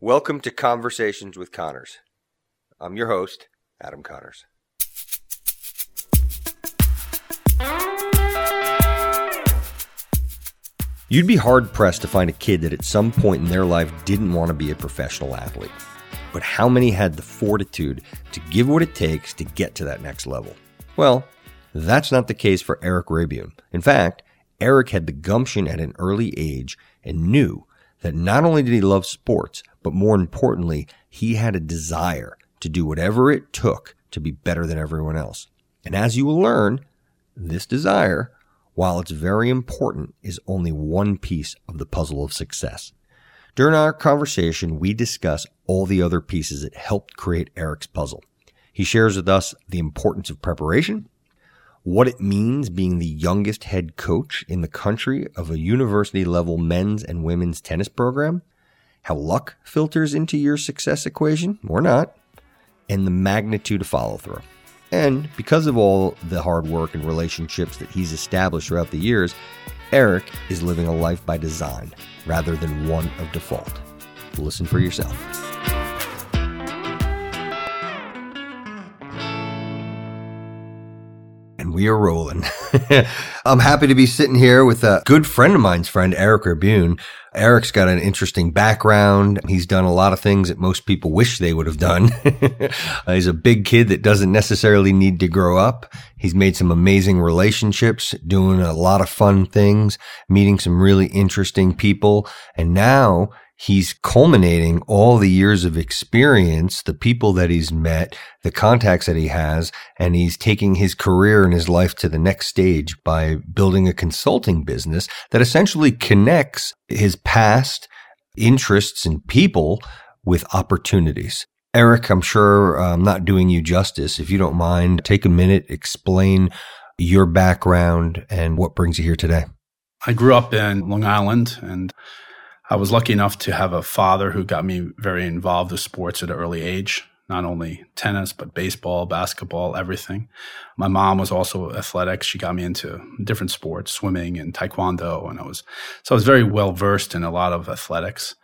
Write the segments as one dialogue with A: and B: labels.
A: Welcome to Conversations with Connors. I'm your host, Adam Connors. You'd be hard pressed to find a kid that at some point in their life didn't want to be a professional athlete. But how many had the fortitude to give what it takes to get to that next level? Well, that's not the case for Eric Rebhuhn. In fact, Eric had the gumption at an early age and knew that not only did he love sports, but more importantly, he had a desire to do whatever it took to be better than everyone else. And as you will learn, this desire while it's very important, is only one piece of the puzzle of success. During our conversation, we discuss all the other pieces that helped create Eric's puzzle. He shares with us the importance of preparation, what it means being the youngest head coach in the country of a university level men's and women's tennis program, how luck filters into your success equation or not, and the magnitude of follow through. And because of all the hard work and relationships that he's established throughout the years, Eric is living a life by design rather than one of default. Listen for yourself. And we are rolling. I'm happy to be sitting here with a good friend of mine's friend, Eric Rebhuhn. Eric's got an interesting background. He's done a lot of things that most people wish they would have done. Uh, he's a big kid that doesn't necessarily need to grow up. He's made some amazing relationships, doing a lot of fun things, meeting some really interesting people. And now he's culminating all the years of experience, the people that he's met, the contacts that he has, and he's taking his career and his life to the next stage by building a consulting business that essentially connects his past interests and people with opportunities. Eric, I'm sure uh, I'm not doing you justice. If you don't mind, take a minute, explain your background and what brings you here today.
B: I grew up in Long Island and I was lucky enough to have a father who got me very involved with sports at an early age, not only tennis, but baseball, basketball, everything. My mom was also athletic. She got me into different sports, swimming and taekwondo. And I was, so I was very well versed in a lot of athletics.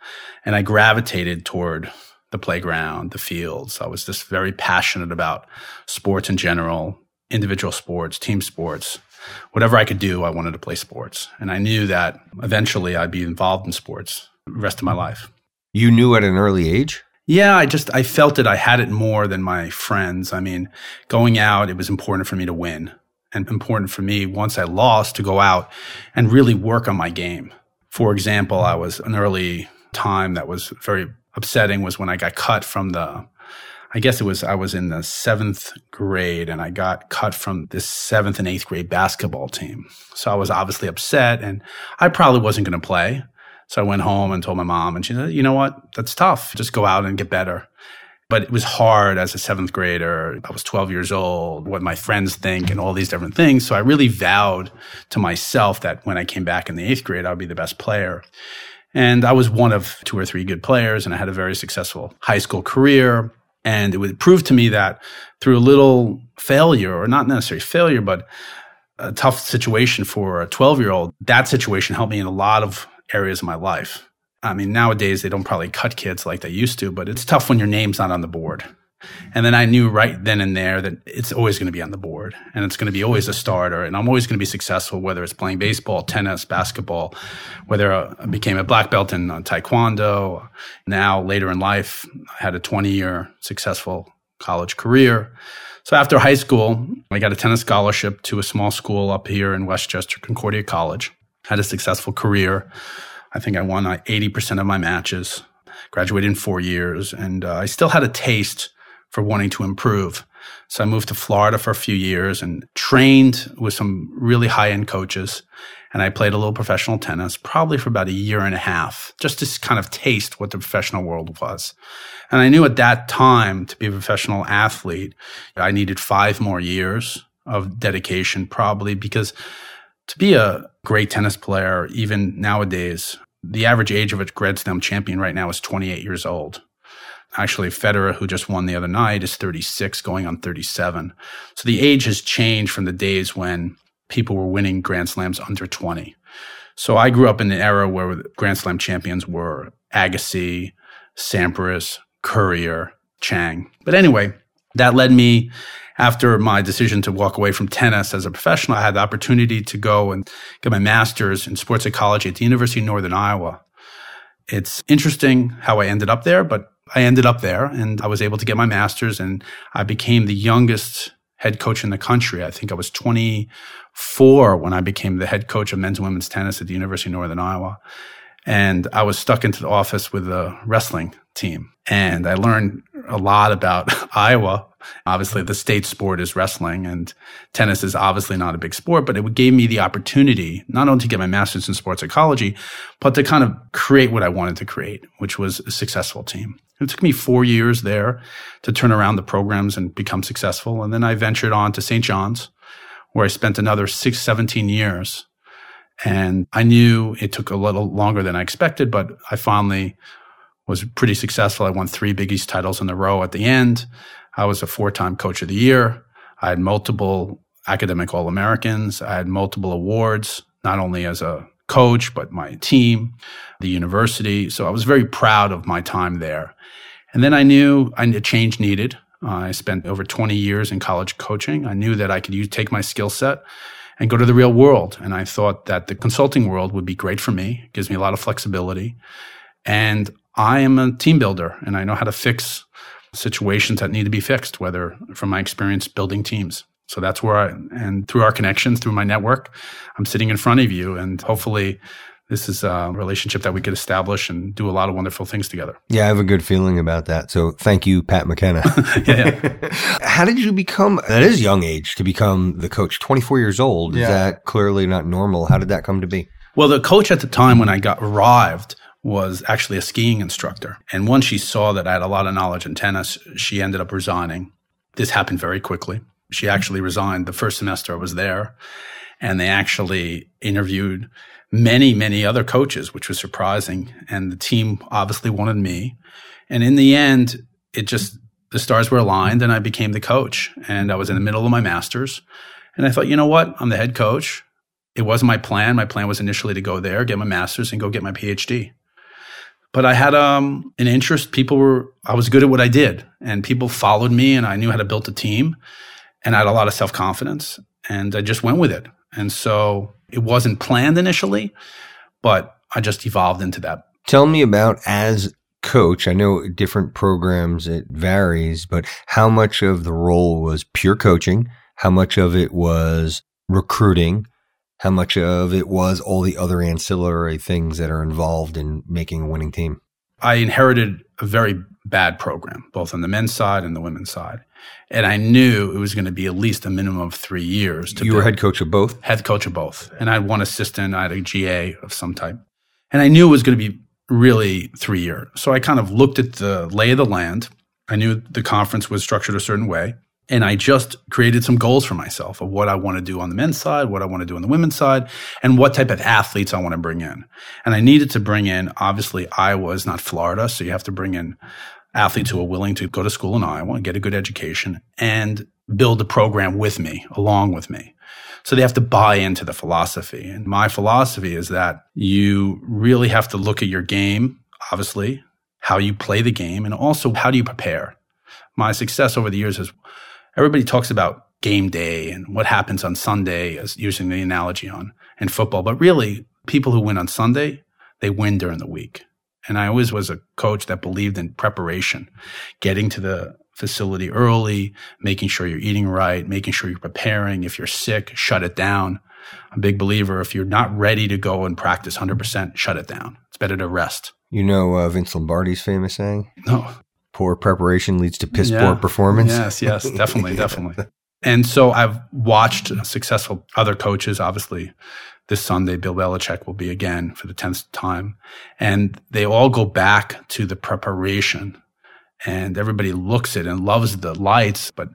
B: And I gravitated toward the playground, the fields. I was just very passionate about sports in general, individual sports, team sports whatever I could do, I wanted to play sports. And I knew that eventually I'd be involved in sports the rest of my life.
A: You knew at an early age?
B: Yeah, I just I felt it. I had it more than my friends. I mean, going out, it was important for me to win and important for me once I lost to go out and really work on my game. For example, I was an early time that was very upsetting was when I got cut from the I guess it was, I was in the seventh grade and I got cut from this seventh and eighth grade basketball team. So I was obviously upset and I probably wasn't going to play. So I went home and told my mom and she said, you know what? That's tough. Just go out and get better. But it was hard as a seventh grader. I was 12 years old, what my friends think and all these different things. So I really vowed to myself that when I came back in the eighth grade, I'd be the best player. And I was one of two or three good players and I had a very successful high school career. And it would prove to me that through a little failure, or not necessarily failure, but a tough situation for a 12 year old, that situation helped me in a lot of areas of my life. I mean, nowadays they don't probably cut kids like they used to, but it's tough when your name's not on the board. And then I knew right then and there that it's always going to be on the board and it's going to be always a starter. And I'm always going to be successful, whether it's playing baseball, tennis, basketball, whether I became a black belt in uh, taekwondo. Now, later in life, I had a 20 year successful college career. So after high school, I got a tennis scholarship to a small school up here in Westchester, Concordia College. Had a successful career. I think I won 80% of my matches, graduated in four years, and uh, I still had a taste for wanting to improve. So I moved to Florida for a few years and trained with some really high end coaches. And I played a little professional tennis probably for about a year and a half, just to kind of taste what the professional world was. And I knew at that time to be a professional athlete, I needed five more years of dedication, probably because to be a great tennis player, even nowadays, the average age of a Grand Slam champion right now is 28 years old. Actually, Federer, who just won the other night, is 36, going on 37. So the age has changed from the days when people were winning Grand Slams under 20. So I grew up in the era where Grand Slam champions were Agassi, Sampras, Courier, Chang. But anyway, that led me after my decision to walk away from tennis as a professional, I had the opportunity to go and get my master's in sports psychology at the University of Northern Iowa. It's interesting how I ended up there, but I ended up there and I was able to get my master's and I became the youngest head coach in the country. I think I was 24 when I became the head coach of men's and women's tennis at the University of Northern Iowa. And I was stuck into the office with a wrestling team. And I learned a lot about Iowa. Obviously, the state sport is wrestling and tennis is obviously not a big sport, but it gave me the opportunity not only to get my master's in sports psychology, but to kind of create what I wanted to create, which was a successful team. It took me four years there to turn around the programs and become successful. And then I ventured on to St. John's, where I spent another six, 17 years and I knew it took a little longer than I expected, but I finally was pretty successful. I won three Big East titles in a row at the end. I was a four time coach of the year. I had multiple academic All Americans. I had multiple awards, not only as a coach, but my team, the university. So I was very proud of my time there. And then I knew a change needed. Uh, I spent over 20 years in college coaching. I knew that I could use, take my skill set and go to the real world. And I thought that the consulting world would be great for me. It gives me a lot of flexibility. And I am a team builder and I know how to fix situations that need to be fixed, whether from my experience building teams. So that's where I, and through our connections, through my network, I'm sitting in front of you and hopefully this is a relationship that we could establish and do a lot of wonderful things together.
A: Yeah, I have a good feeling about that. So thank you, Pat McKenna. yeah, yeah. How did you become, that is young age to become the coach, 24 years old. Yeah. Is that clearly not normal? How did that come to be?
B: Well, the coach at the time when I got arrived was actually a skiing instructor. And once she saw that I had a lot of knowledge in tennis, she ended up resigning. This happened very quickly. She actually resigned the first semester I was there. And they actually interviewed many, many other coaches, which was surprising. And the team obviously wanted me. And in the end, it just, the stars were aligned and I became the coach. And I was in the middle of my master's. And I thought, you know what? I'm the head coach. It wasn't my plan. My plan was initially to go there, get my master's, and go get my PhD. But I had um, an interest. People were, I was good at what I did, and people followed me, and I knew how to build a team. And I had a lot of self confidence, and I just went with it. And so it wasn't planned initially, but I just evolved into that.
A: Tell me about as coach. I know different programs, it varies, but how much of the role was pure coaching? How much of it was recruiting? How much of it was all the other ancillary things that are involved in making a winning team?
B: I inherited a very bad program, both on the men's side and the women's side. And I knew it was going to be at least a minimum of three years.
A: To you were head coach of both?
B: Head coach of both. And I had one assistant, I had a GA of some type. And I knew it was going to be really three years. So I kind of looked at the lay of the land. I knew the conference was structured a certain way. And I just created some goals for myself of what I want to do on the men's side, what I want to do on the women's side, and what type of athletes I want to bring in. And I needed to bring in, obviously, Iowa is not Florida. So you have to bring in athletes who are willing to go to school in Iowa and get a good education and build a program with me, along with me. So they have to buy into the philosophy. And my philosophy is that you really have to look at your game, obviously, how you play the game, and also how do you prepare. My success over the years is everybody talks about game day and what happens on Sunday as using the analogy on in football. But really, people who win on Sunday, they win during the week. And I always was a coach that believed in preparation, getting to the facility early, making sure you're eating right, making sure you're preparing. If you're sick, shut it down. I'm a big believer. If you're not ready to go and practice 100%, shut it down. It's better to rest.
A: You know uh, Vince Lombardi's famous saying?
B: No.
A: Poor preparation leads to piss yeah. poor performance.
B: Yes, yes, definitely, definitely. And so I've watched successful other coaches, obviously this Sunday, Bill Belichick will be again for the 10th time. And they all go back to the preparation and everybody looks at and loves the lights. But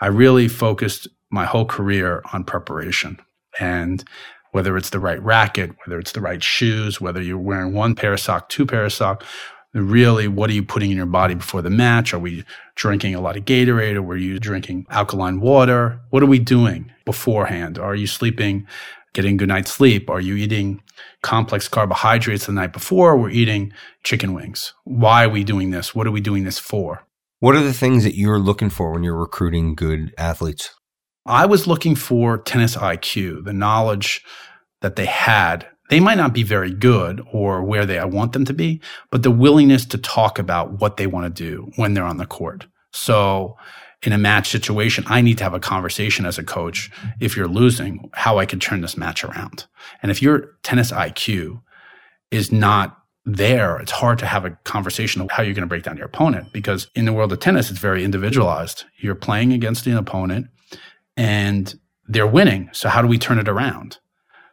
B: I really focused my whole career on preparation and whether it's the right racket, whether it's the right shoes, whether you're wearing one pair of sock, two pair of sock, really what are you putting in your body before the match? Are we drinking a lot of Gatorade or were you drinking alkaline water? What are we doing beforehand? Are you sleeping getting good night's sleep? Are you eating complex carbohydrates the night before? We're eating chicken wings. Why are we doing this? What are we doing this for?
A: What are the things that you're looking for when you're recruiting good athletes?
B: I was looking for tennis IQ, the knowledge that they had. They might not be very good or where they I want them to be, but the willingness to talk about what they want to do when they're on the court. So in a match situation, I need to have a conversation as a coach. If you're losing, how I can turn this match around. And if your tennis IQ is not there, it's hard to have a conversation of how you're going to break down your opponent because in the world of tennis, it's very individualized. You're playing against an opponent and they're winning. So how do we turn it around?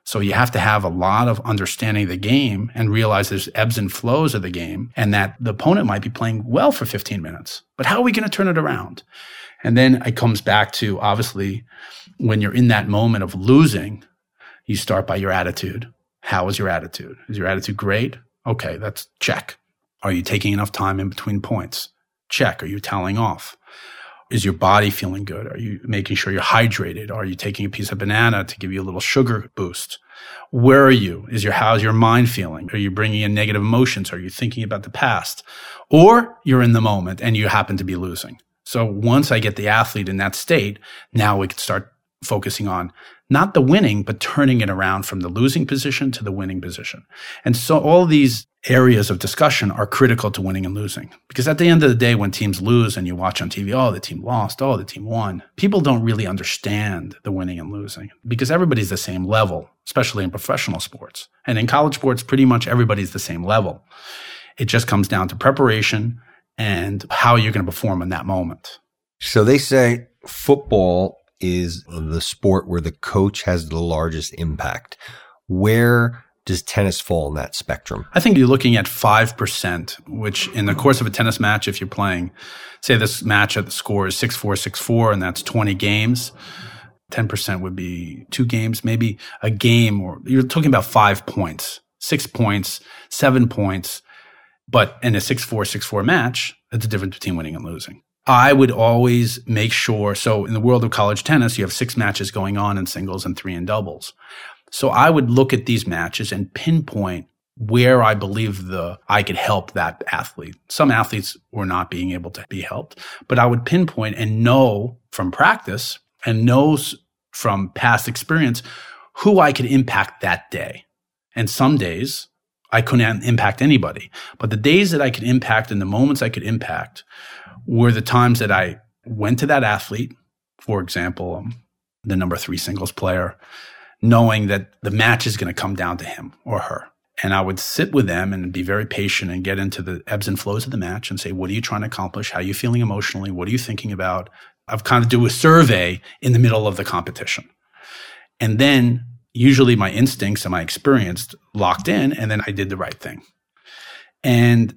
B: So you have to have a lot of understanding of the game and realize there's ebbs and flows of the game and that the opponent might be playing well for 15 minutes. But how are we going to turn it around? And then it comes back to obviously when you're in that moment of losing, you start by your attitude. How is your attitude? Is your attitude great? Okay, that's check. Are you taking enough time in between points? Check. Are you toweling off? Is your body feeling good? Are you making sure you're hydrated? Are you taking a piece of banana to give you a little sugar boost? Where are you? Is your, how's your mind feeling? Are you bringing in negative emotions? Are you thinking about the past? Or you're in the moment and you happen to be losing. So once I get the athlete in that state, now we can start focusing on not the winning, but turning it around from the losing position to the winning position. And so all these areas of discussion are critical to winning and losing. Because at the end of the day, when teams lose and you watch on TV, oh, the team lost, oh, the team won, people don't really understand the winning and losing because everybody's the same level, especially in professional sports. And in college sports, pretty much everybody's the same level. It just comes down to preparation and how you're going to perform in that moment.
A: So they say football is the sport where the coach has the largest impact. Where does tennis fall in that spectrum?
B: I think you're looking at 5%, which in the course of a tennis match, if you're playing, say this match at the score is 6 4, 6 4, and that's 20 games, 10% would be two games, maybe a game, or you're talking about five points, six points, seven points. But in a 6 4, 6 4 match, it's the difference between winning and losing. I would always make sure. So in the world of college tennis, you have six matches going on in singles and three in doubles. So I would look at these matches and pinpoint where I believe the I could help that athlete. Some athletes were not being able to be helped, but I would pinpoint and know from practice and knows from past experience who I could impact that day. And some days I couldn't impact anybody, but the days that I could impact and the moments I could impact were the times that I went to that athlete, for example, um, the number three singles player, knowing that the match is going to come down to him or her. And I would sit with them and be very patient and get into the ebbs and flows of the match and say, what are you trying to accomplish? How are you feeling emotionally? What are you thinking about? I've kind of do a survey in the middle of the competition. And then usually my instincts and my experience locked in, and then I did the right thing. And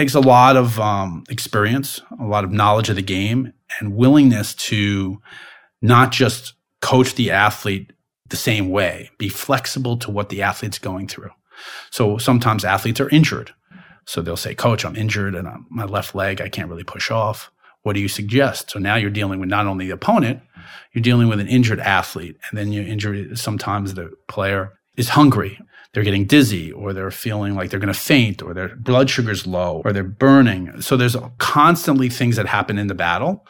B: takes a lot of um, experience, a lot of knowledge of the game, and willingness to not just coach the athlete the same way, be flexible to what the athlete's going through. So sometimes athletes are injured. So they'll say, Coach, I'm injured and I'm, my left leg, I can't really push off. What do you suggest? So now you're dealing with not only the opponent, you're dealing with an injured athlete. And then you injury, sometimes the player is hungry. They're getting dizzy or they're feeling like they're going to faint or their blood sugar's low or they're burning. So there's constantly things that happen in the battle.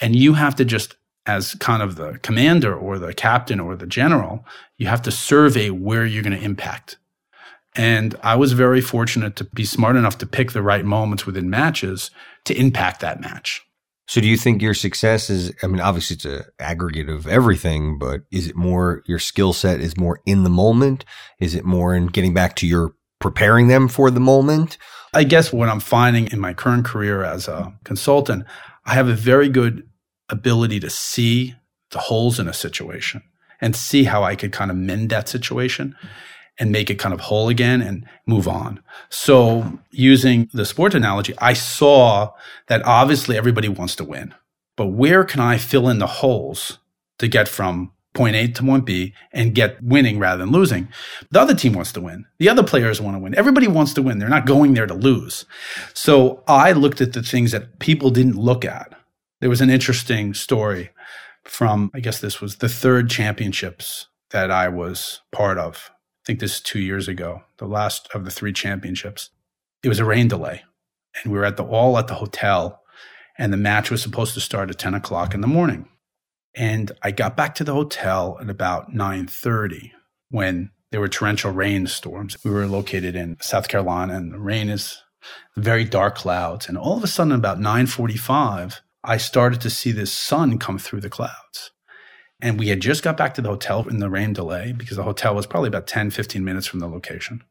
B: And you have to just as kind of the commander or the captain or the general, you have to survey where you're going to impact. And I was very fortunate to be smart enough to pick the right moments within matches to impact that match.
A: So do you think your success is, I mean, obviously it's an aggregate of everything, but is it more your skill set is more in the moment? Is it more in getting back to your preparing them for the moment?
B: I guess what I'm finding in my current career as a consultant, I have a very good ability to see the holes in a situation and see how I could kind of mend that situation and make it kind of whole again and move on. So using the sports analogy, I saw that obviously everybody wants to win, but where can I fill in the holes to get from point A to point B and get winning rather than losing. The other team wants to win. The other players want to win. Everybody wants to win. They're not going there to lose. So I looked at the things that people didn't look at. There was an interesting story from, I guess this was the third championships that I was part of. I think this is two years ago, the last of the three championships. It was a rain delay, and we were at the all at the hotel, and the match was supposed to start at ten o'clock in the morning. And I got back to the hotel at about nine thirty when there were torrential rainstorms. We were located in South Carolina, and the rain is very dark clouds. And all of a sudden, about nine forty-five, I started to see this sun come through the clouds. And we had just got back to the hotel in the rain delay because the hotel was probably about 10, 15 minutes from the location.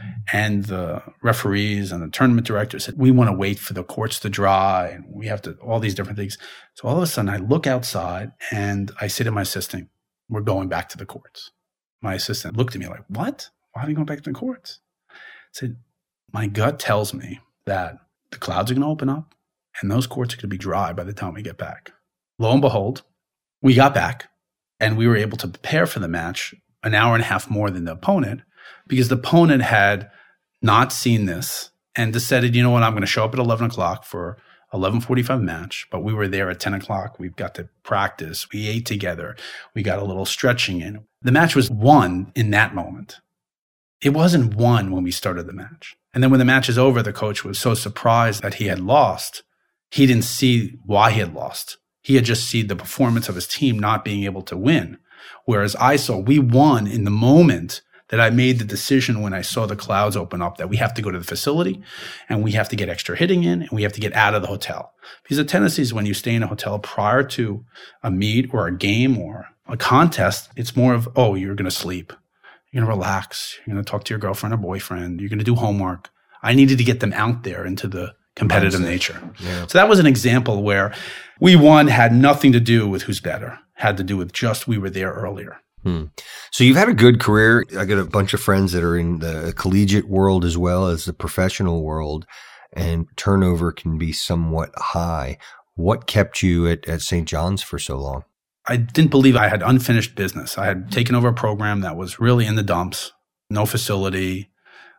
B: Mm. And the referees and the tournament director said, We want to wait for the courts to dry and we have to, all these different things. So all of a sudden, I look outside and I say to my assistant, We're going back to the courts. My assistant looked at me like, What? Why are you going back to the courts? I said, My gut tells me that the clouds are going to open up and those courts are going to be dry by the time we get back. Lo and behold, we got back and we were able to prepare for the match an hour and a half more than the opponent because the opponent had not seen this and decided, you know what, I'm going to show up at 11 o'clock for 11:45 match, but we were there at 10 o'clock. We've got to practice. We ate together. We got a little stretching in. The match was won in that moment. It wasn't won when we started the match. And then when the match is over, the coach was so surprised that he had lost. He didn't see why he had lost. He had just seen the performance of his team not being able to win. Whereas I saw we won in the moment that I made the decision when I saw the clouds open up that we have to go to the facility and we have to get extra hitting in and we have to get out of the hotel. Because the tendency is when you stay in a hotel prior to a meet or a game or a contest, it's more of, oh, you're going to sleep. You're going to relax. You're going to talk to your girlfriend or boyfriend. You're going to do homework. I needed to get them out there into the competitive nature. Yeah. So that was an example where we won had nothing to do with who's better, had to do with just we were there earlier.
A: Hmm. So you've had a good career. I got a bunch of friends that are in the collegiate world as well as the professional world, and turnover can be somewhat high. What kept you at, at St. John's for so long?
B: I didn't believe I had unfinished business. I had taken over a program that was really in the dumps, no facility,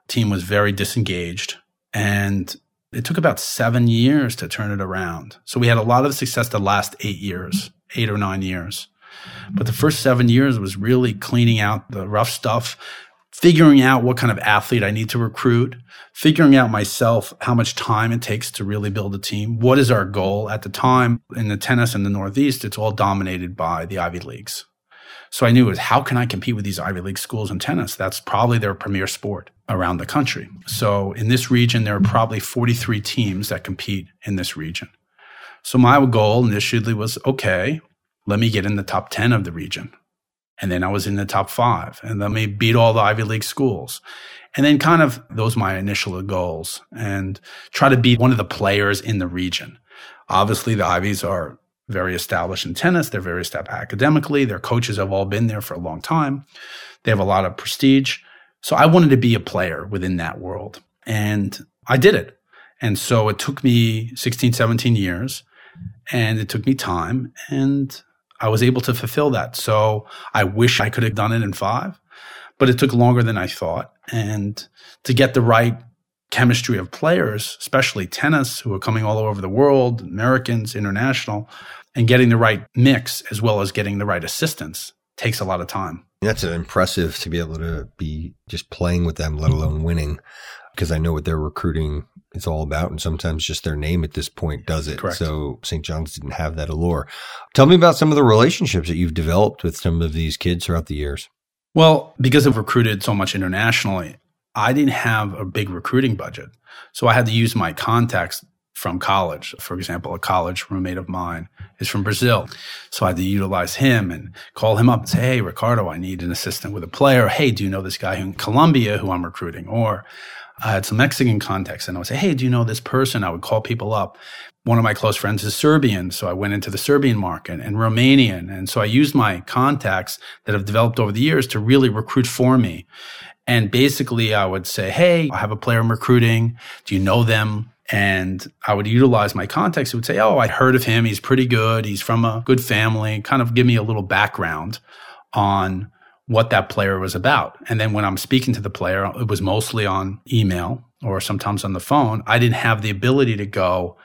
B: team was very disengaged. And it took about seven years to turn it around. So we had a lot of success the last eight years, eight or nine years. But the first seven years was really cleaning out the rough stuff, figuring out what kind of athlete I need to recruit, figuring out myself how much time it takes to really build a team. What is our goal? At the time in the tennis in the Northeast, it's all dominated by the Ivy Leagues. So I knew it was how can I compete with these Ivy League schools in tennis? That's probably their premier sport around the country. So in this region, there are probably 43 teams that compete in this region. So my goal initially was okay, let me get in the top 10 of the region. And then I was in the top five and let me beat all the Ivy League schools. And then kind of those my initial goals and try to be one of the players in the region. Obviously the Ivies are very established in tennis. They're very established academically. Their coaches have all been there for a long time. They have a lot of prestige. So I wanted to be a player within that world. And I did it. And so it took me 16, 17 years and it took me time and I was able to fulfill that. So I wish I could have done it in five, but it took longer than I thought. And to get the right chemistry of players, especially tennis, who are coming all over the world, Americans, international, and getting the right mix as well as getting the right assistance takes a lot of time.
A: That's impressive to be able to be just playing with them, let alone winning, because I know what their recruiting is all about. And sometimes just their name at this point does it.
B: Correct.
A: So St. John's didn't have that allure. Tell me about some of the relationships that you've developed with some of these kids throughout the years.
B: Well, because I've recruited so much internationally, I didn't have a big recruiting budget. So I had to use my contacts from college. For example, a college roommate of mine is from Brazil. So I had to utilize him and call him up and say, Hey, Ricardo, I need an assistant with a player. Hey, do you know this guy in Colombia who I'm recruiting? Or I had some Mexican contacts and I would say, Hey, do you know this person? I would call people up. One of my close friends is Serbian. So I went into the Serbian market and Romanian. And so I used my contacts that have developed over the years to really recruit for me. And basically, I would say, Hey, I have a player I'm recruiting. Do you know them? And I would utilize my contacts. Who would say, Oh, I heard of him. He's pretty good. He's from a good family. Kind of give me a little background on what that player was about. And then when I'm speaking to the player, it was mostly on email or sometimes on the phone. I didn't have the ability to go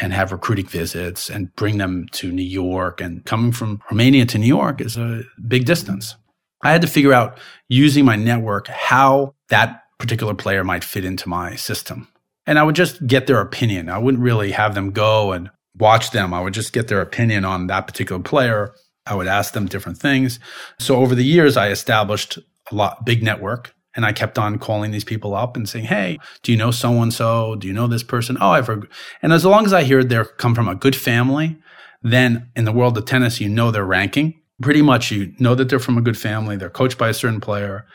B: and have recruiting visits and bring them to New York. And coming from Romania to New York is a big distance. I had to figure out using my network how that particular player might fit into my system. And I would just get their opinion. I wouldn't really have them go and watch them. I would just get their opinion on that particular player. I would ask them different things. So over the years, I established a lot, big network. And I kept on calling these people up and saying, Hey, do you know so and so? Do you know this person? Oh, I've heard. And as long as I hear they come from a good family, then in the world of tennis, you know their ranking. Pretty much you know that they're from a good family, they're coached by a certain player,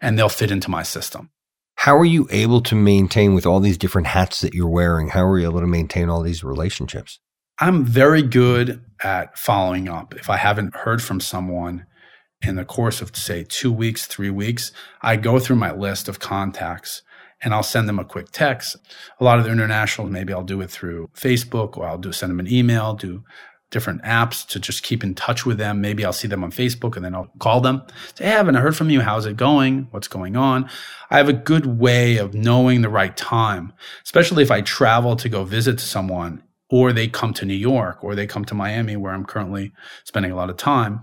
B: and they'll fit into my system.
A: How are you able to maintain with all these different hats that you're wearing? How are you able to maintain all these relationships?
B: I'm very good at following up. If I haven't heard from someone in the course of, say, two weeks, three weeks, I go through my list of contacts and I'll send them a quick text. A lot of the internationals, maybe I'll do it through Facebook or I'll do send them an email, do different apps to just keep in touch with them. Maybe I'll see them on Facebook and then I'll call them. Say, hey, I haven't I heard from you. How's it going? What's going on? I have a good way of knowing the right time, especially if I travel to go visit someone or they come to New York or they come to Miami where I'm currently spending a lot of time.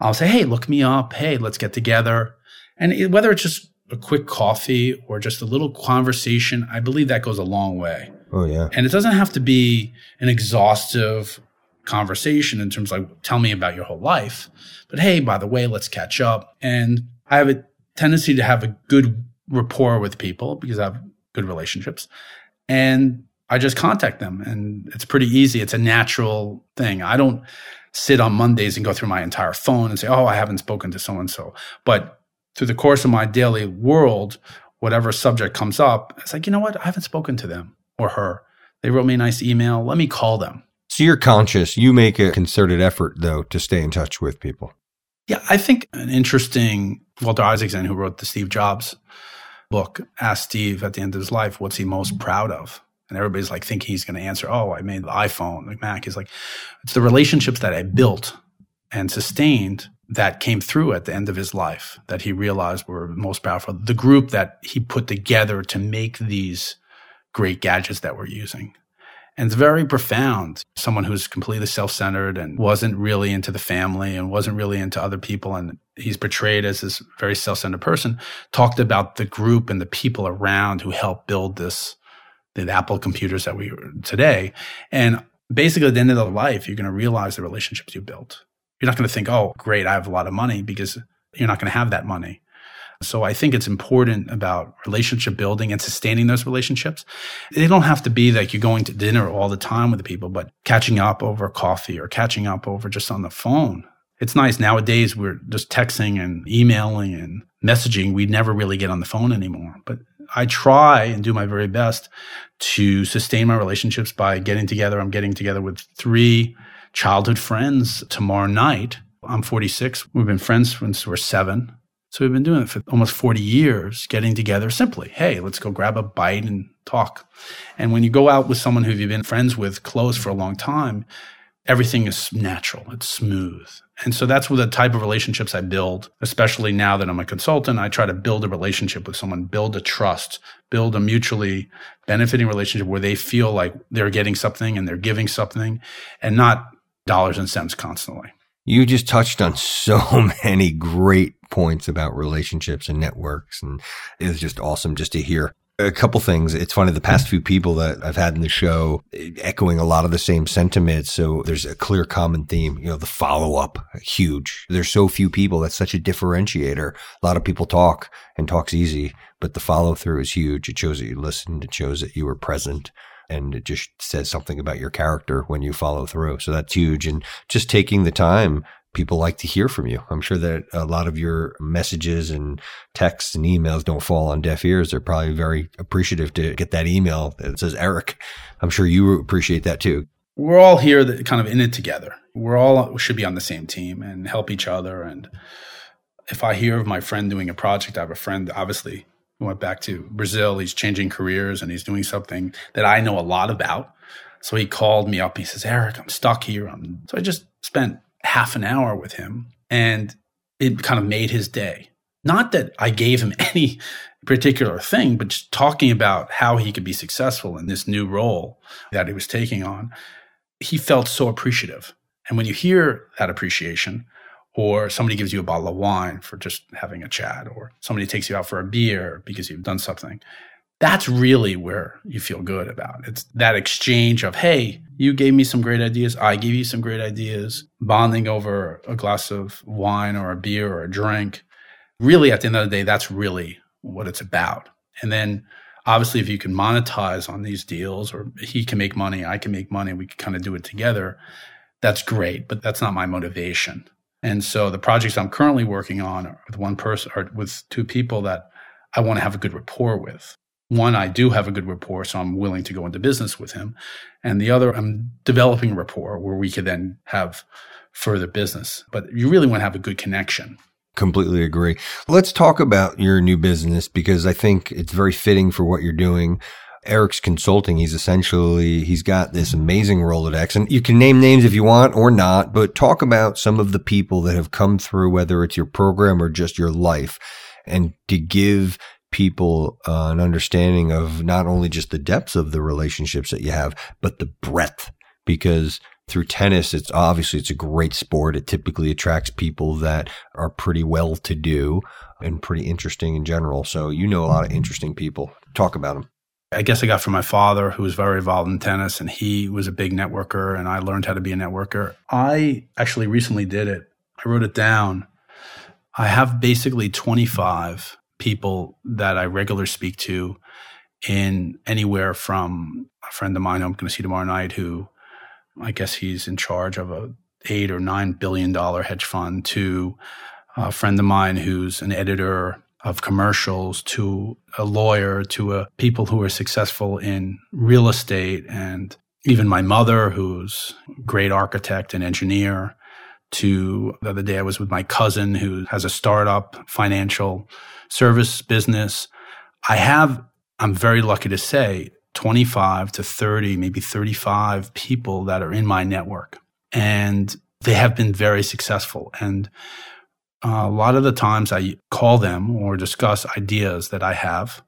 B: I'll say, Hey, look me up. Hey, let's get together. And whether it's just a quick coffee or just a little conversation, I believe that goes a long way.
A: Oh, yeah.
B: And it doesn't have to be an exhaustive conversation in terms of like, tell me about your whole life. But hey, by the way, let's catch up. And I have a tendency to have a good rapport with people because I have good relationships. And I just contact them and it's pretty easy. It's a natural thing. I don't sit on Mondays and go through my entire phone and say, Oh, I haven't spoken to so and so. But through the course of my daily world, whatever subject comes up, it's like, you know what? I haven't spoken to them or her. They wrote me a nice email. Let me call them.
A: So you're conscious. You make a concerted effort, though, to stay in touch with people.
B: Yeah, I think an interesting Walter Isaacson, who wrote the Steve Jobs book, asked Steve at the end of his life, what's he most proud of? And everybody's like thinking he's going to answer, oh, I made the iPhone, the Mac. He's like, it's the relationships that I built and sustained that came through at the end of his life that he realized were most powerful. The group that he put together to make these great gadgets that we're using. And it's very profound. Someone who's completely self centered and wasn't really into the family and wasn't really into other people. And he's portrayed as this very self centered person, talked about the group and the people around who helped build this, the Apple computers that we today. And basically, at the end of their life, you're going to realize the relationships you built. You're not going to think, oh, great, I have a lot of money because you're not going to have that money. So I think it's important about relationship building and sustaining those relationships. They don't have to be like you're going to dinner all the time with the people, but catching up over coffee or catching up over just on the phone. It's nice nowadays. We're just texting and emailing and messaging. We never really get on the phone anymore, but I try and do my very best to sustain my relationships by getting together. I'm getting together with three childhood friends tomorrow night. I'm 46. We've been friends since we're seven. So we've been doing it for almost 40 years, getting together simply. Hey, let's go grab a bite and talk. And when you go out with someone who you've been friends with close for a long time, everything is natural. It's smooth. And so that's the type of relationships I build, especially now that I'm a consultant. I try to build a relationship with someone, build a trust, build a mutually benefiting relationship where they feel like they're getting something and they're giving something and not dollars and cents constantly.
A: You just touched on so many great points about relationships and networks. And it was just awesome just to hear a couple things. It's funny, the past few people that I've had in the show echoing a lot of the same sentiments. So there's a clear common theme, you know, the follow up, huge. There's so few people. That's such a differentiator. A lot of people talk and talk's easy, but the follow through is huge. It shows that you listened. It shows that you were present and it just says something about your character when you follow through. So that's huge. And just taking the time, people like to hear from you. I'm sure that a lot of your messages and texts and emails don't fall on deaf ears. They're probably very appreciative to get that email that says Eric. I'm sure you appreciate that too.
B: We're all here that kind of in it together. We're all should be on the same team and help each other. And if I hear of my friend doing a project, I have a friend obviously went back to Brazil. He's changing careers and he's doing something that I know a lot about. So he called me up. He says, Eric, I'm stuck here. I'm, so I just spent half an hour with him and it kind of made his day. Not that I gave him any particular thing, but just talking about how he could be successful in this new role that he was taking on. He felt so appreciative. And when you hear that appreciation, or somebody gives you a bottle of wine for just having a chat, or somebody takes you out for a beer because you've done something. That's really where you feel good about. It's that exchange of, hey, you gave me some great ideas. I gave you some great ideas. Bonding over a glass of wine or a beer or a drink. Really, at the end of the day, that's really what it's about. And then obviously, if you can monetize on these deals or he can make money, I can make money, we can kind of do it together. That's great, but that's not my motivation. And so the projects I'm currently working on are with one person or with two people that I want to have a good rapport with. One, I do have a good rapport, so I'm willing to go into business with him. And the other, I'm developing rapport where we could then have further business. But you really want to have a good connection.
A: Completely agree. Let's talk about your new business because I think it's very fitting for what you're doing. Eric's consulting. He's essentially, he's got this amazing Rolodex and you can name names if you want or not, but talk about some of the people that have come through, whether it's your program or just your life and to give people uh, an understanding of not only just the depths of the relationships that you have, but the breadth because through tennis, it's obviously it's a great sport. It typically attracts people that are pretty well to do and pretty interesting in general. So you know a lot of interesting people. Talk about them.
B: I guess I got from my father, who was very involved in tennis, and he was a big networker, and I learned how to be a networker. I actually recently did it. I wrote it down. I have basically 25 people that I regularly speak to in anywhere from a friend of mine I'm going to see tomorrow night who I guess he's in charge of a eight or nine billion dollar hedge fund to a friend of mine who's an editor of commercials to a lawyer to a people who are successful in real estate and even my mother who's a great architect and engineer to the other day I was with my cousin who has a startup financial service business. I have I'm very lucky to say 25 to 30, maybe 35 people that are in my network. And they have been very successful. And a lot of the times I call them or discuss ideas that I have.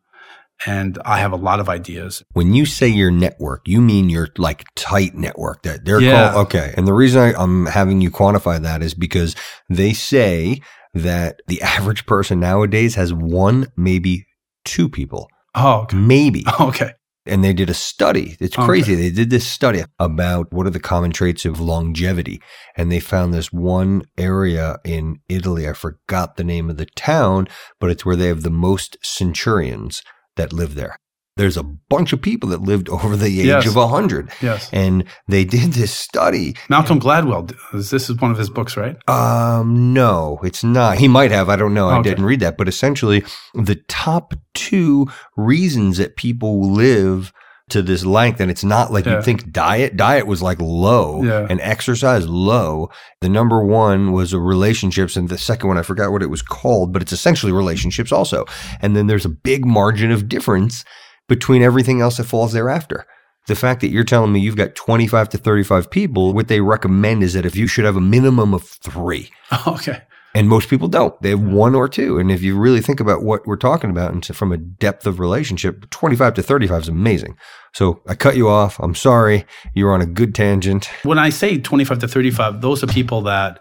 B: And I have a lot of ideas.
A: When you say your network, you mean your like tight network that they're yeah. called. Okay. And the reason I, I'm having you quantify that is because they say that the average person nowadays has one, maybe two people.
B: Oh, okay.
A: maybe.
B: Okay
A: and they did a study. It's crazy. Okay. They did this study about what are the common traits of longevity. And they found this one area in Italy. I forgot the name of the town, but it's where they have the most centurions that live there there's a bunch of people that lived over the age yes. of 100.
B: Yes.
A: And they did this study.
B: Malcolm Gladwell, this is one of his books, right?
A: Um, no, it's not. He might have. I don't know. I didn't read that. But essentially, the top two reasons that people live to this length, and it's not like yeah. you'd think diet. Diet was like low yeah. and exercise low. The number one was relationships, and the second one, I forgot what it was called, but it's essentially relationships also. And then there's a big margin of difference between everything else that falls thereafter. The fact that you're telling me you've got 25 to 35 people, what they recommend is that if you should have a minimum of three.
B: Okay.
A: And most people don't. They have one or two. And if you really think about what we're talking about and from a depth of relationship, 25 to 35 is amazing. So I cut you off. I'm sorry. You're on a good tangent.
B: When I say 25 to 35, those are people that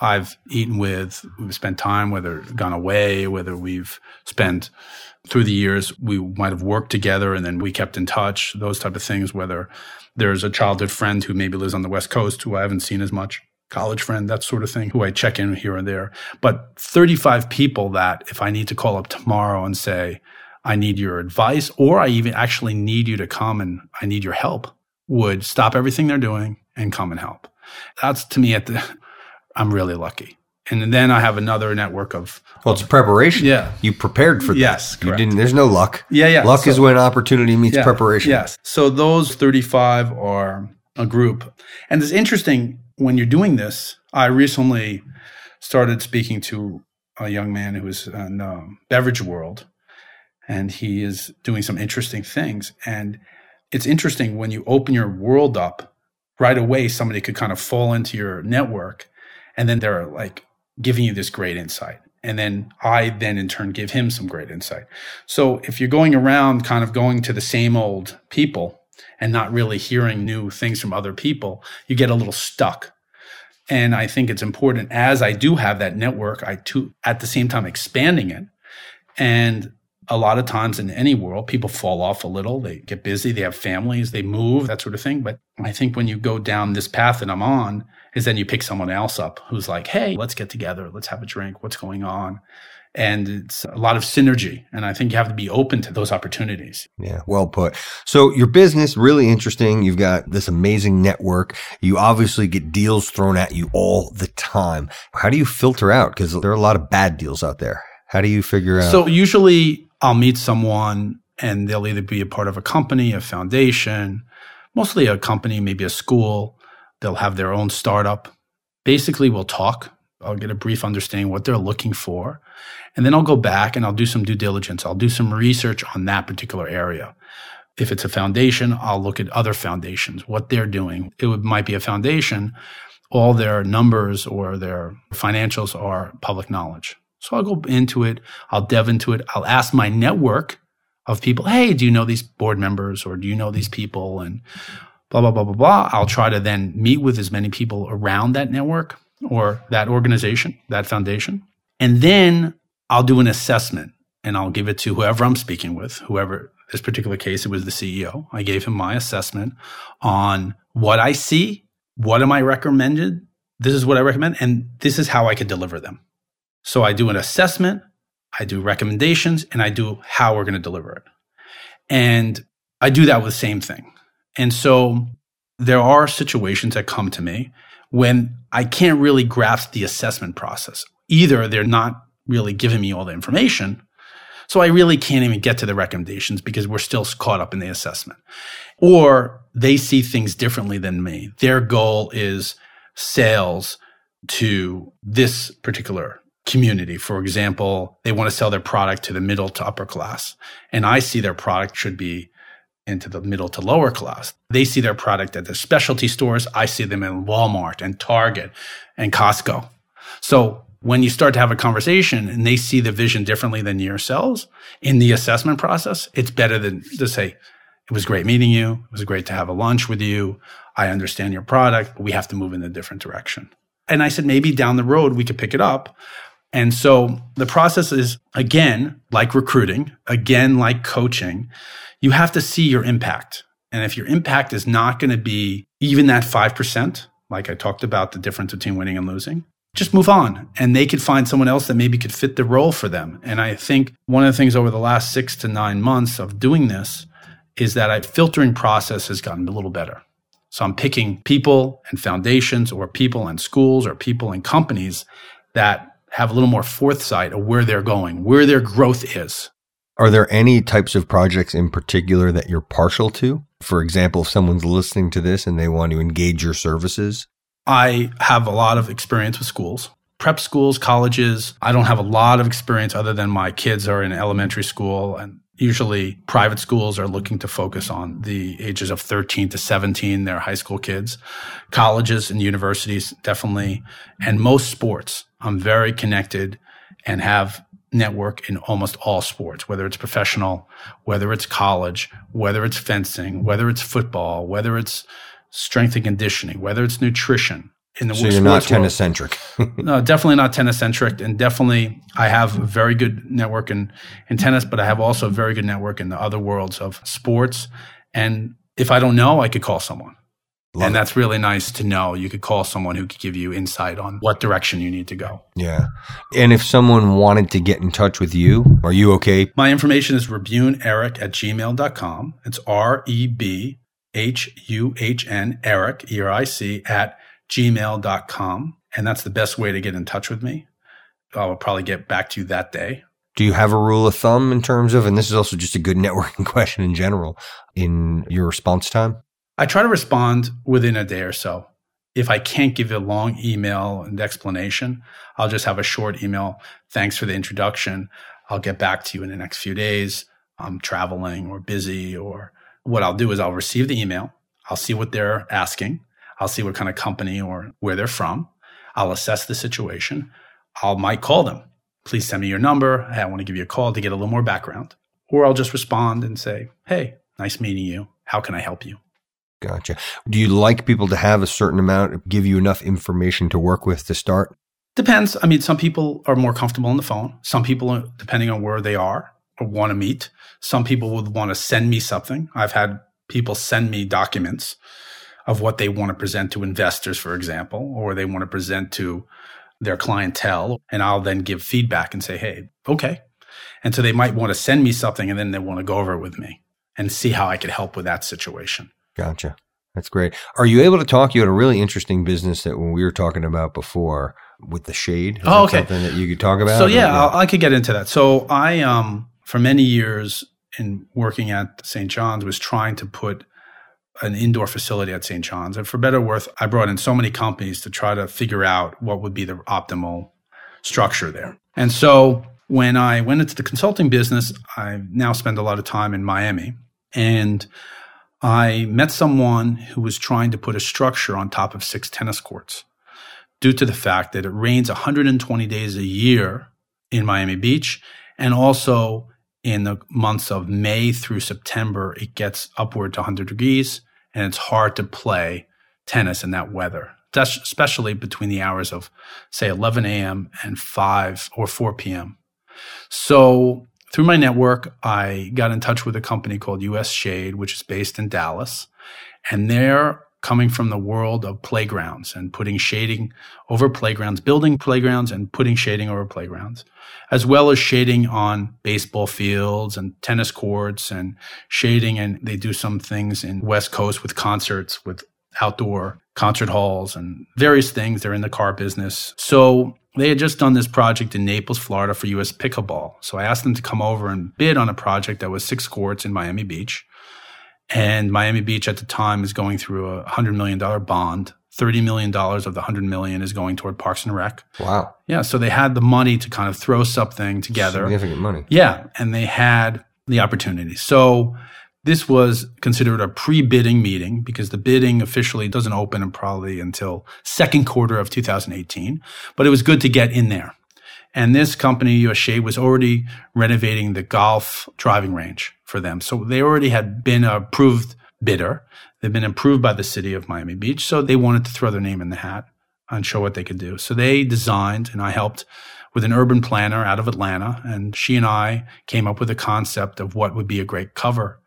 B: I've eaten with, we've spent time, whether gone away, whether we've spent through the years we might have worked together and then we kept in touch those type of things whether there's a childhood friend who maybe lives on the west coast who i haven't seen as much college friend that sort of thing who i check in here and there but 35 people that if i need to call up tomorrow and say i need your advice or i even actually need you to come and i need your help would stop everything they're doing and come and help that's to me at the i'm really lucky and then I have another network of.
A: Well, it's preparation.
B: Yeah,
A: you prepared for.
B: This.
A: Yes, you didn't. There's no luck.
B: Yeah, yeah.
A: Luck so, is when opportunity meets
B: yeah,
A: preparation.
B: Yes. So those 35 are a group, and it's interesting when you're doing this. I recently started speaking to a young man who is in the beverage world, and he is doing some interesting things. And it's interesting when you open your world up right away. Somebody could kind of fall into your network, and then they're like giving you this great insight. And then I then in turn give him some great insight. So if you're going around kind of going to the same old people and not really hearing new things from other people, you get a little stuck. And I think it's important as I do have that network, I too, at the same time expanding it. And a lot of times in any world, people fall off a little. They get busy, they have families, they move, that sort of thing. But I think when you go down this path that I'm on, is then you pick someone else up who's like, hey, let's get together, let's have a drink, what's going on? And it's a lot of synergy. And I think you have to be open to those opportunities.
A: Yeah, well put. So your business, really interesting. You've got this amazing network. You obviously get deals thrown at you all the time. How do you filter out? Because there are a lot of bad deals out there. How do you figure out?
B: So usually I'll meet someone and they'll either be a part of a company, a foundation, mostly a company, maybe a school. They'll have their own startup. Basically, we'll talk. I'll get a brief understanding what they're looking for. And then I'll go back and I'll do some due diligence. I'll do some research on that particular area. If it's a foundation, I'll look at other foundations, what they're doing. It would, might be a foundation. All their numbers or their financials are public knowledge. So I'll go into it. I'll delve into it. I'll ask my network of people, Hey, do you know these board members or do you know these people? And blah, blah, blah, blah, blah. I'll try to then meet with as many people around that network or that organization, that foundation. And then I'll do an assessment and I'll give it to whoever I'm speaking with, whoever this particular case, it was the CEO. I gave him my assessment on what I see. What am I recommended? This is what I recommend. And this is how I could deliver them. So I do an assessment, I do recommendations, and I do how we're going to deliver it. And I do that with the same thing. And so there are situations that come to me when I can't really grasp the assessment process. Either they're not really giving me all the information. So I really can't even get to the recommendations because we're still caught up in the assessment. Or they see things differently than me. Their goal is sales to this particular community. For example, they want to sell their product to the middle to upper class. And I see their product should be into the middle to lower class. They see their product at the specialty stores. I see them in Walmart and Target and Costco. So when you start to have a conversation and they see the vision differently than yourselves in the assessment process, it's better than to say, it was great meeting you. It was great to have a lunch with you. I understand your product, we have to move in a different direction. And I said, maybe down the road we could pick it up. And so the process is again, like recruiting, again, like coaching, you have to see your impact. And if your impact is not going to be even that 5%, like I talked about the difference between winning and losing, just move on and they could find someone else that maybe could fit the role for them. And I think one of the things over the last six to nine months of doing this is that I filtering process has gotten a little better. So I'm picking people and foundations or people and schools or people and companies that have a little more foresight of where they're going, where their growth is.
A: Are there any types of projects in particular that you're partial to? For example, if someone's listening to this and they want to engage your services?
B: I have a lot of experience with schools, prep schools, colleges. I don't have a lot of experience other than my kids are in elementary school and usually private schools are looking to focus on the ages of 13 to 17 they're high school kids colleges and universities definitely and most sports i'm very connected and have network in almost all sports whether it's professional whether it's college whether it's fencing whether it's football whether it's strength and conditioning whether it's nutrition
A: in the so you're not tennis centric.
B: no, definitely not tennis centric, and definitely I have a very good network in in tennis, but I have also a very good network in the other worlds of sports. And if I don't know, I could call someone. Love and it. that's really nice to know. You could call someone who could give you insight on what direction you need to go.
A: Yeah. And if someone wanted to get in touch with you, are you okay?
B: My information is rebhuhn at gmail.com. It's R E B H U H N, Eric, E R I C, at gmail.com. And that's the best way to get in touch with me. I will probably get back to you that day.
A: Do you have a rule of thumb in terms of, and this is also just a good networking question in general, in your response time?
B: I try to respond within a day or so. If I can't give a long email and explanation, I'll just have a short email. Thanks for the introduction. I'll get back to you in the next few days. I'm traveling or busy, or what I'll do is I'll receive the email. I'll see what they're asking. I'll see what kind of company or where they're from. I'll assess the situation. I might call them. Please send me your number. Hey, I want to give you a call to get a little more background. Or I'll just respond and say, Hey, nice meeting you. How can I help you?
A: Gotcha. Do you like people to have a certain amount, give you enough information to work with to start?
B: Depends. I mean, some people are more comfortable on the phone. Some people, uh, depending on where they are uh, or want to meet, some people would want to send me something. I've had people send me documents of what they want to present to investors, for example, or they want to present to their clientele. And I'll then give feedback and say, hey, okay. And so they might want to send me something and then they want to go over it with me and see how I could help with that situation.
A: Gotcha. That's great. Are you able to talk? You had a really interesting business that when we were talking about before with the shade. Is
B: oh, okay.
A: Something that you could talk about.
B: So yeah, yeah. I could get into that. So I, um, for many years in working at St. John's, was trying to put an indoor facility at St. John's. And for better or worse, I brought in so many companies to try to figure out what would be the optimal structure there. And so when I went into the consulting business, I now spend a lot of time in Miami. And I met someone who was trying to put a structure on top of six tennis courts due to the fact that it rains 120 days a year in Miami Beach. And also in the months of May through September, it gets upward to 100 degrees and it's hard to play tennis in that weather, especially between the hours of, say, 11 a.m. and 5 or 4 p.m. So, through my network, I got in touch with a company called US Shade, which is based in Dallas. And they're coming from the world of playgrounds and putting shading over playgrounds, building playgrounds and putting shading over playgrounds, as well as shading on baseball fields and tennis courts and shading. And they do some things in West Coast with concerts, with outdoor concert halls and various things. They're in the car business. So they had just done this project in Naples, Florida for US pickleball. So I asked them to come over and bid on a project that was six courts in Miami Beach. And Miami Beach at the time is going through a $100 million bond. $30 million of the 100 million is going toward Parks and Rec.
A: Wow.
B: Yeah. So they had the money to kind of throw something together.
A: Significant money.
B: Yeah. And they had the opportunity. So this was considered a pre-bidding meeting because the bidding officially doesn't open probably until second quarter of 2018, but it was good to get in there. And this company, US Shade, was already renovating the golf driving range for them. So they already had been approved bidder. They've been approved by the city of Miami Beach. So they wanted to throw their name in the hat and show what they could do. So they designed and I helped with an urban planner out of Atlanta. And she and I came up with a concept of what would be a great cover.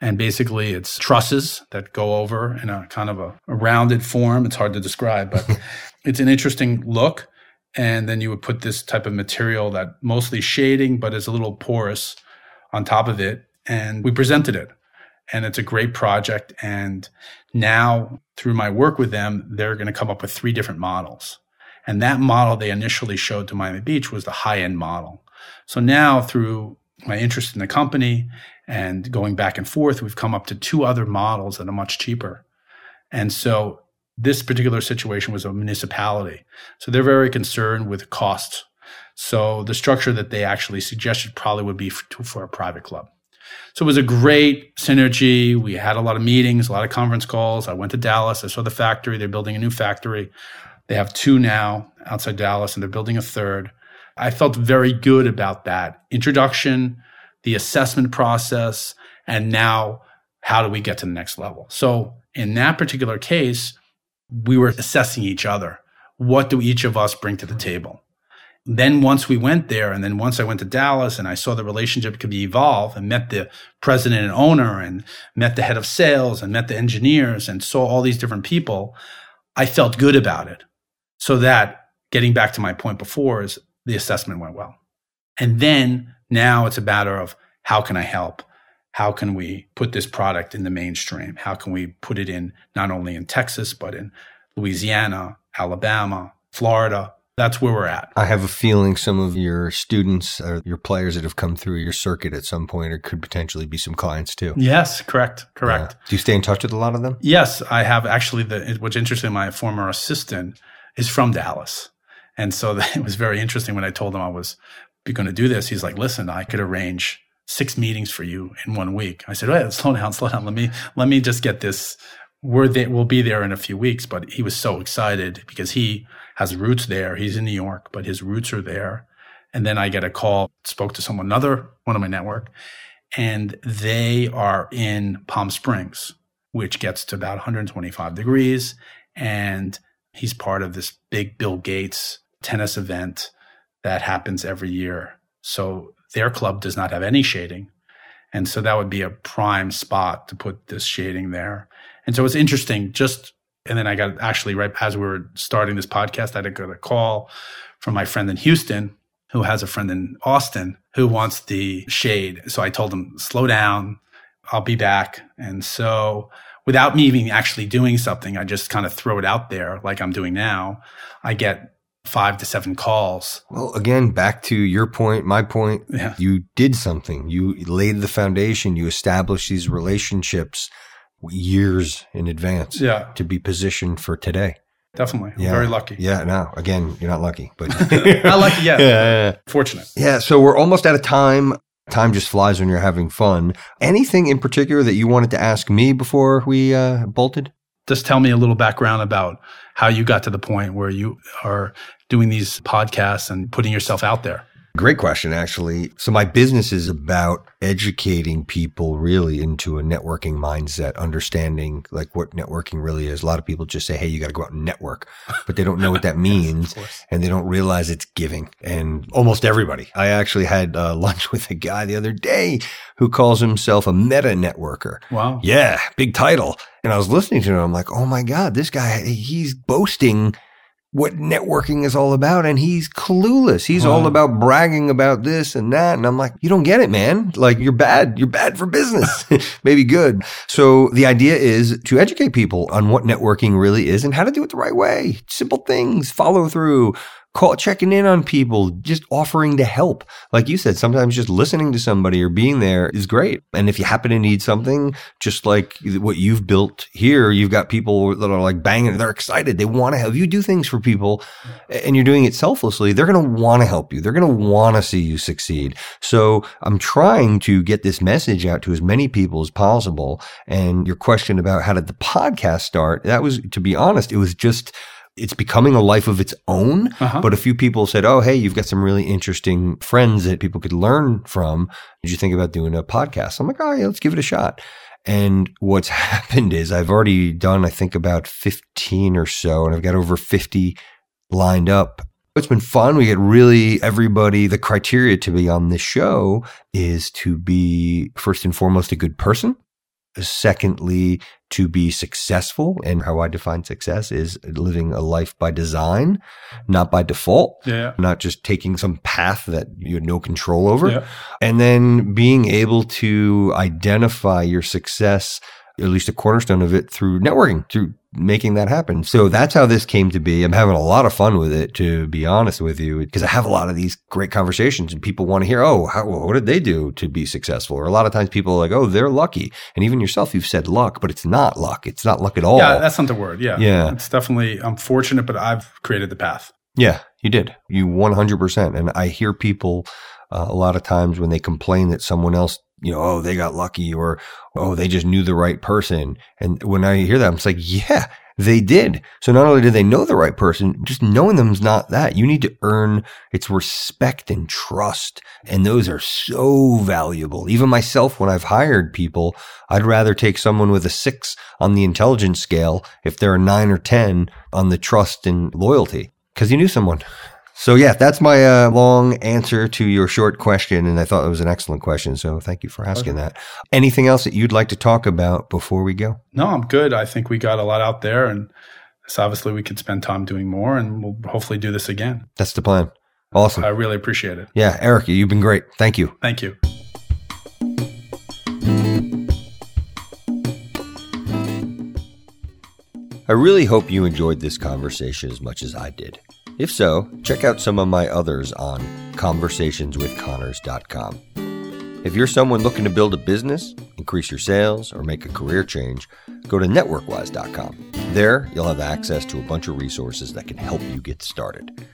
B: And basically it's trusses that go over in a kind of a, a rounded form. It's hard to describe, but it's an interesting look. And then you would put this type of material that mostly shading but is a little porous on top of it. And we presented it. And it's a great project. And now through my work with them they're going to come up with three different models. And that model they initially showed to miami beach was the high end model. So now through my interest in the company and going back and forth we've come up to two other models that are much cheaper and so this particular situation was a municipality. So they're very concerned with costs. So the structure that they actually suggested probably would be for, for a private club. So it was a great synergy. We had a lot of meetings, a lot of conference calls. I went to Dallas. I saw the factory. They're building a new factory. They have two now outside Dallas, and they're building a third. I felt very good about that introduction, the assessment process, and now how do we get to the next level? So in that particular case, we were assessing each other. What do each of us bring to the table? Then once we went there, and then once I went to Dallas and I saw the relationship could be evolved and met the president and owner and met the head of sales and met the engineers and saw all these different people, I felt good about it. So that getting back to my point before is the assessment went well. And then now it's a matter of how can I help? how can we put this product in the mainstream? How can we put it in not only in Texas, but in Louisiana, Alabama, Florida? That's where we're at.
A: I have a feeling some of your students or your players that have come through your circuit at some point or could potentially be some clients too.
B: Yes, correct, correct.
A: Yeah. Do you stay in touch with a lot of them?
B: Yes, I have actually. The what's interesting, my former assistant is from Dallas, and so it was very interesting when I told him I was going to do this. He's like, "Listen, I could arrange six meetings for you in one week. I said, oh, "Wait, slow down, slow down. Let me let me just get this. We're there. We'll be there in a few weeks." But he was so excited because he has roots there. He's in New York, but his roots are there. And then I get a call. Spoke to someone, another one of my network, and they are in Palm Springs. which gets to about 125 degrees. And he's part of this big Bill Gates tennis event that happens every year. So their club does not have any shading. And so that would be a prime spot to put this shading there. And so it's interesting just and then I got actually right as we were starting this podcast, I got a call from my friend in Houston who has a friend in Austin who wants the shade. So I told him, slow down. I'll be back. And so without me even actually doing something, I just kind of throw it out there like I'm doing now. I get five to seven calls.
A: Well, again, back to your point, my point.
B: Yeah.
A: You did something. You laid the foundation. You established these relationships years in advance
B: Yeah,
A: to be positioned for today.
B: definitely.
A: Yeah.
B: very lucky.
A: Yeah, no, again, you're not lucky, but
B: Not lucky yet.
A: yeah, yeah,
B: Fortunate.
A: yeah. So we're almost out of time. Time just flies when you're having fun. Anything in particular that you wanted to ask me before we uh, bolted?
B: Just tell me a little background about how you got to the point where you are doing these podcasts and putting yourself out there.
A: Great question, actually. So my business is about educating people really into a networking mindset, understanding like what networking really is. A lot of people just say, Hey, you got to go out and network, but they don't know what that means.
B: Course.
A: and they don't realize it's giving. And almost everybody. I actually had uh, lunch with a guy the other day who calls himself a meta networker.
B: Wow.
A: Yeah, big title. And I was listening to him. I'm like, oh my God, this guy, he's boasting what networking is all about. And he's clueless. He's all about bragging about this and that. And I'm like, you don't get it, man. Like you're bad. You're bad for business. Maybe good. So the idea is to educate people on what networking really is and how to do it the right way. Simple things, follow through. Call, checking in on people, just offering to help. Like you said, sometimes just listening to somebody or being there is great. And if you happen to need something, just like what you've built here, you've got people that are like banging, they're excited. They want to help you do things for people and you're doing it selflessly. They're going to want to help you. They're going to want to see you succeed. So I'm trying to get this message out to as many people as possible. And your question about how did the podcast start? That was, to be honest, it was just, it's becoming a life of its own.
B: Uh-huh.
A: But a few people said, Oh, hey, you've got some really interesting friends that people could learn from. Did you think about doing a podcast? I'm like, Oh, yeah, let's give it a shot. And what's happened is I've already done, I think, about 15 or so, and I've got over 50 lined up. It's been fun. We get really everybody. The criteria to be on this show is to be, first and foremost, a good person. Secondly, to be successful. And how I define success is living a life by design, not by default,
B: Yeah.
A: not just taking some path that you had no control over.
B: Yeah.
A: And then being able to identify your success, at least a cornerstone of it through networking, through making that happen. So that's how this came to be. I'm having a lot of fun with it, to be honest with you, because I have a lot of these great conversations and people want to hear, oh, how, what did they do to be successful? Or a lot of times people are like, oh, they're lucky. And even yourself, you've said luck, but it's not luck. It's not luck at all.
B: Yeah, that's not the word. Yeah.
A: Yeah.
B: It's definitely, I'm fortunate, but I've created the path.
A: Yeah, you did. You 100%. And I hear people uh, a lot of times when they complain that someone else, you know, oh, they got lucky or, oh, they just knew the right person. And when I hear that, I'm just like, yeah, they did. So not only did they know the right person, just knowing them is not that. You need to earn its respect and trust. And those are so valuable. Even myself, when I've hired people, I'd rather take someone with a six on the intelligence scale if they're a nine or 10 on the trust and loyalty because you knew someone. So yeah, that's my uh, long answer to your short question, and I thought it was an excellent question. So thank you for asking that. Anything else that you'd like to talk about before we go?
B: No, I'm good. I think we got a lot out there and so obviously we could spend time doing more and we'll hopefully do this again.
A: That's the plan. Awesome.
B: I really appreciate it.
A: Yeah, Eric, you've been great. Thank you.
B: Thank you.
A: I really hope you enjoyed this conversation as much as I did. If so, check out some of my others on conversationswithconnors.com. If you're someone looking to build a business, increase your sales, or make a career change, go to networkwise.com. There, you'll have access to a bunch of resources that can help you get started.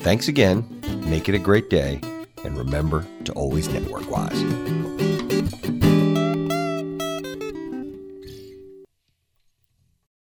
A: Thanks again, make it a great day, and remember to always network wise.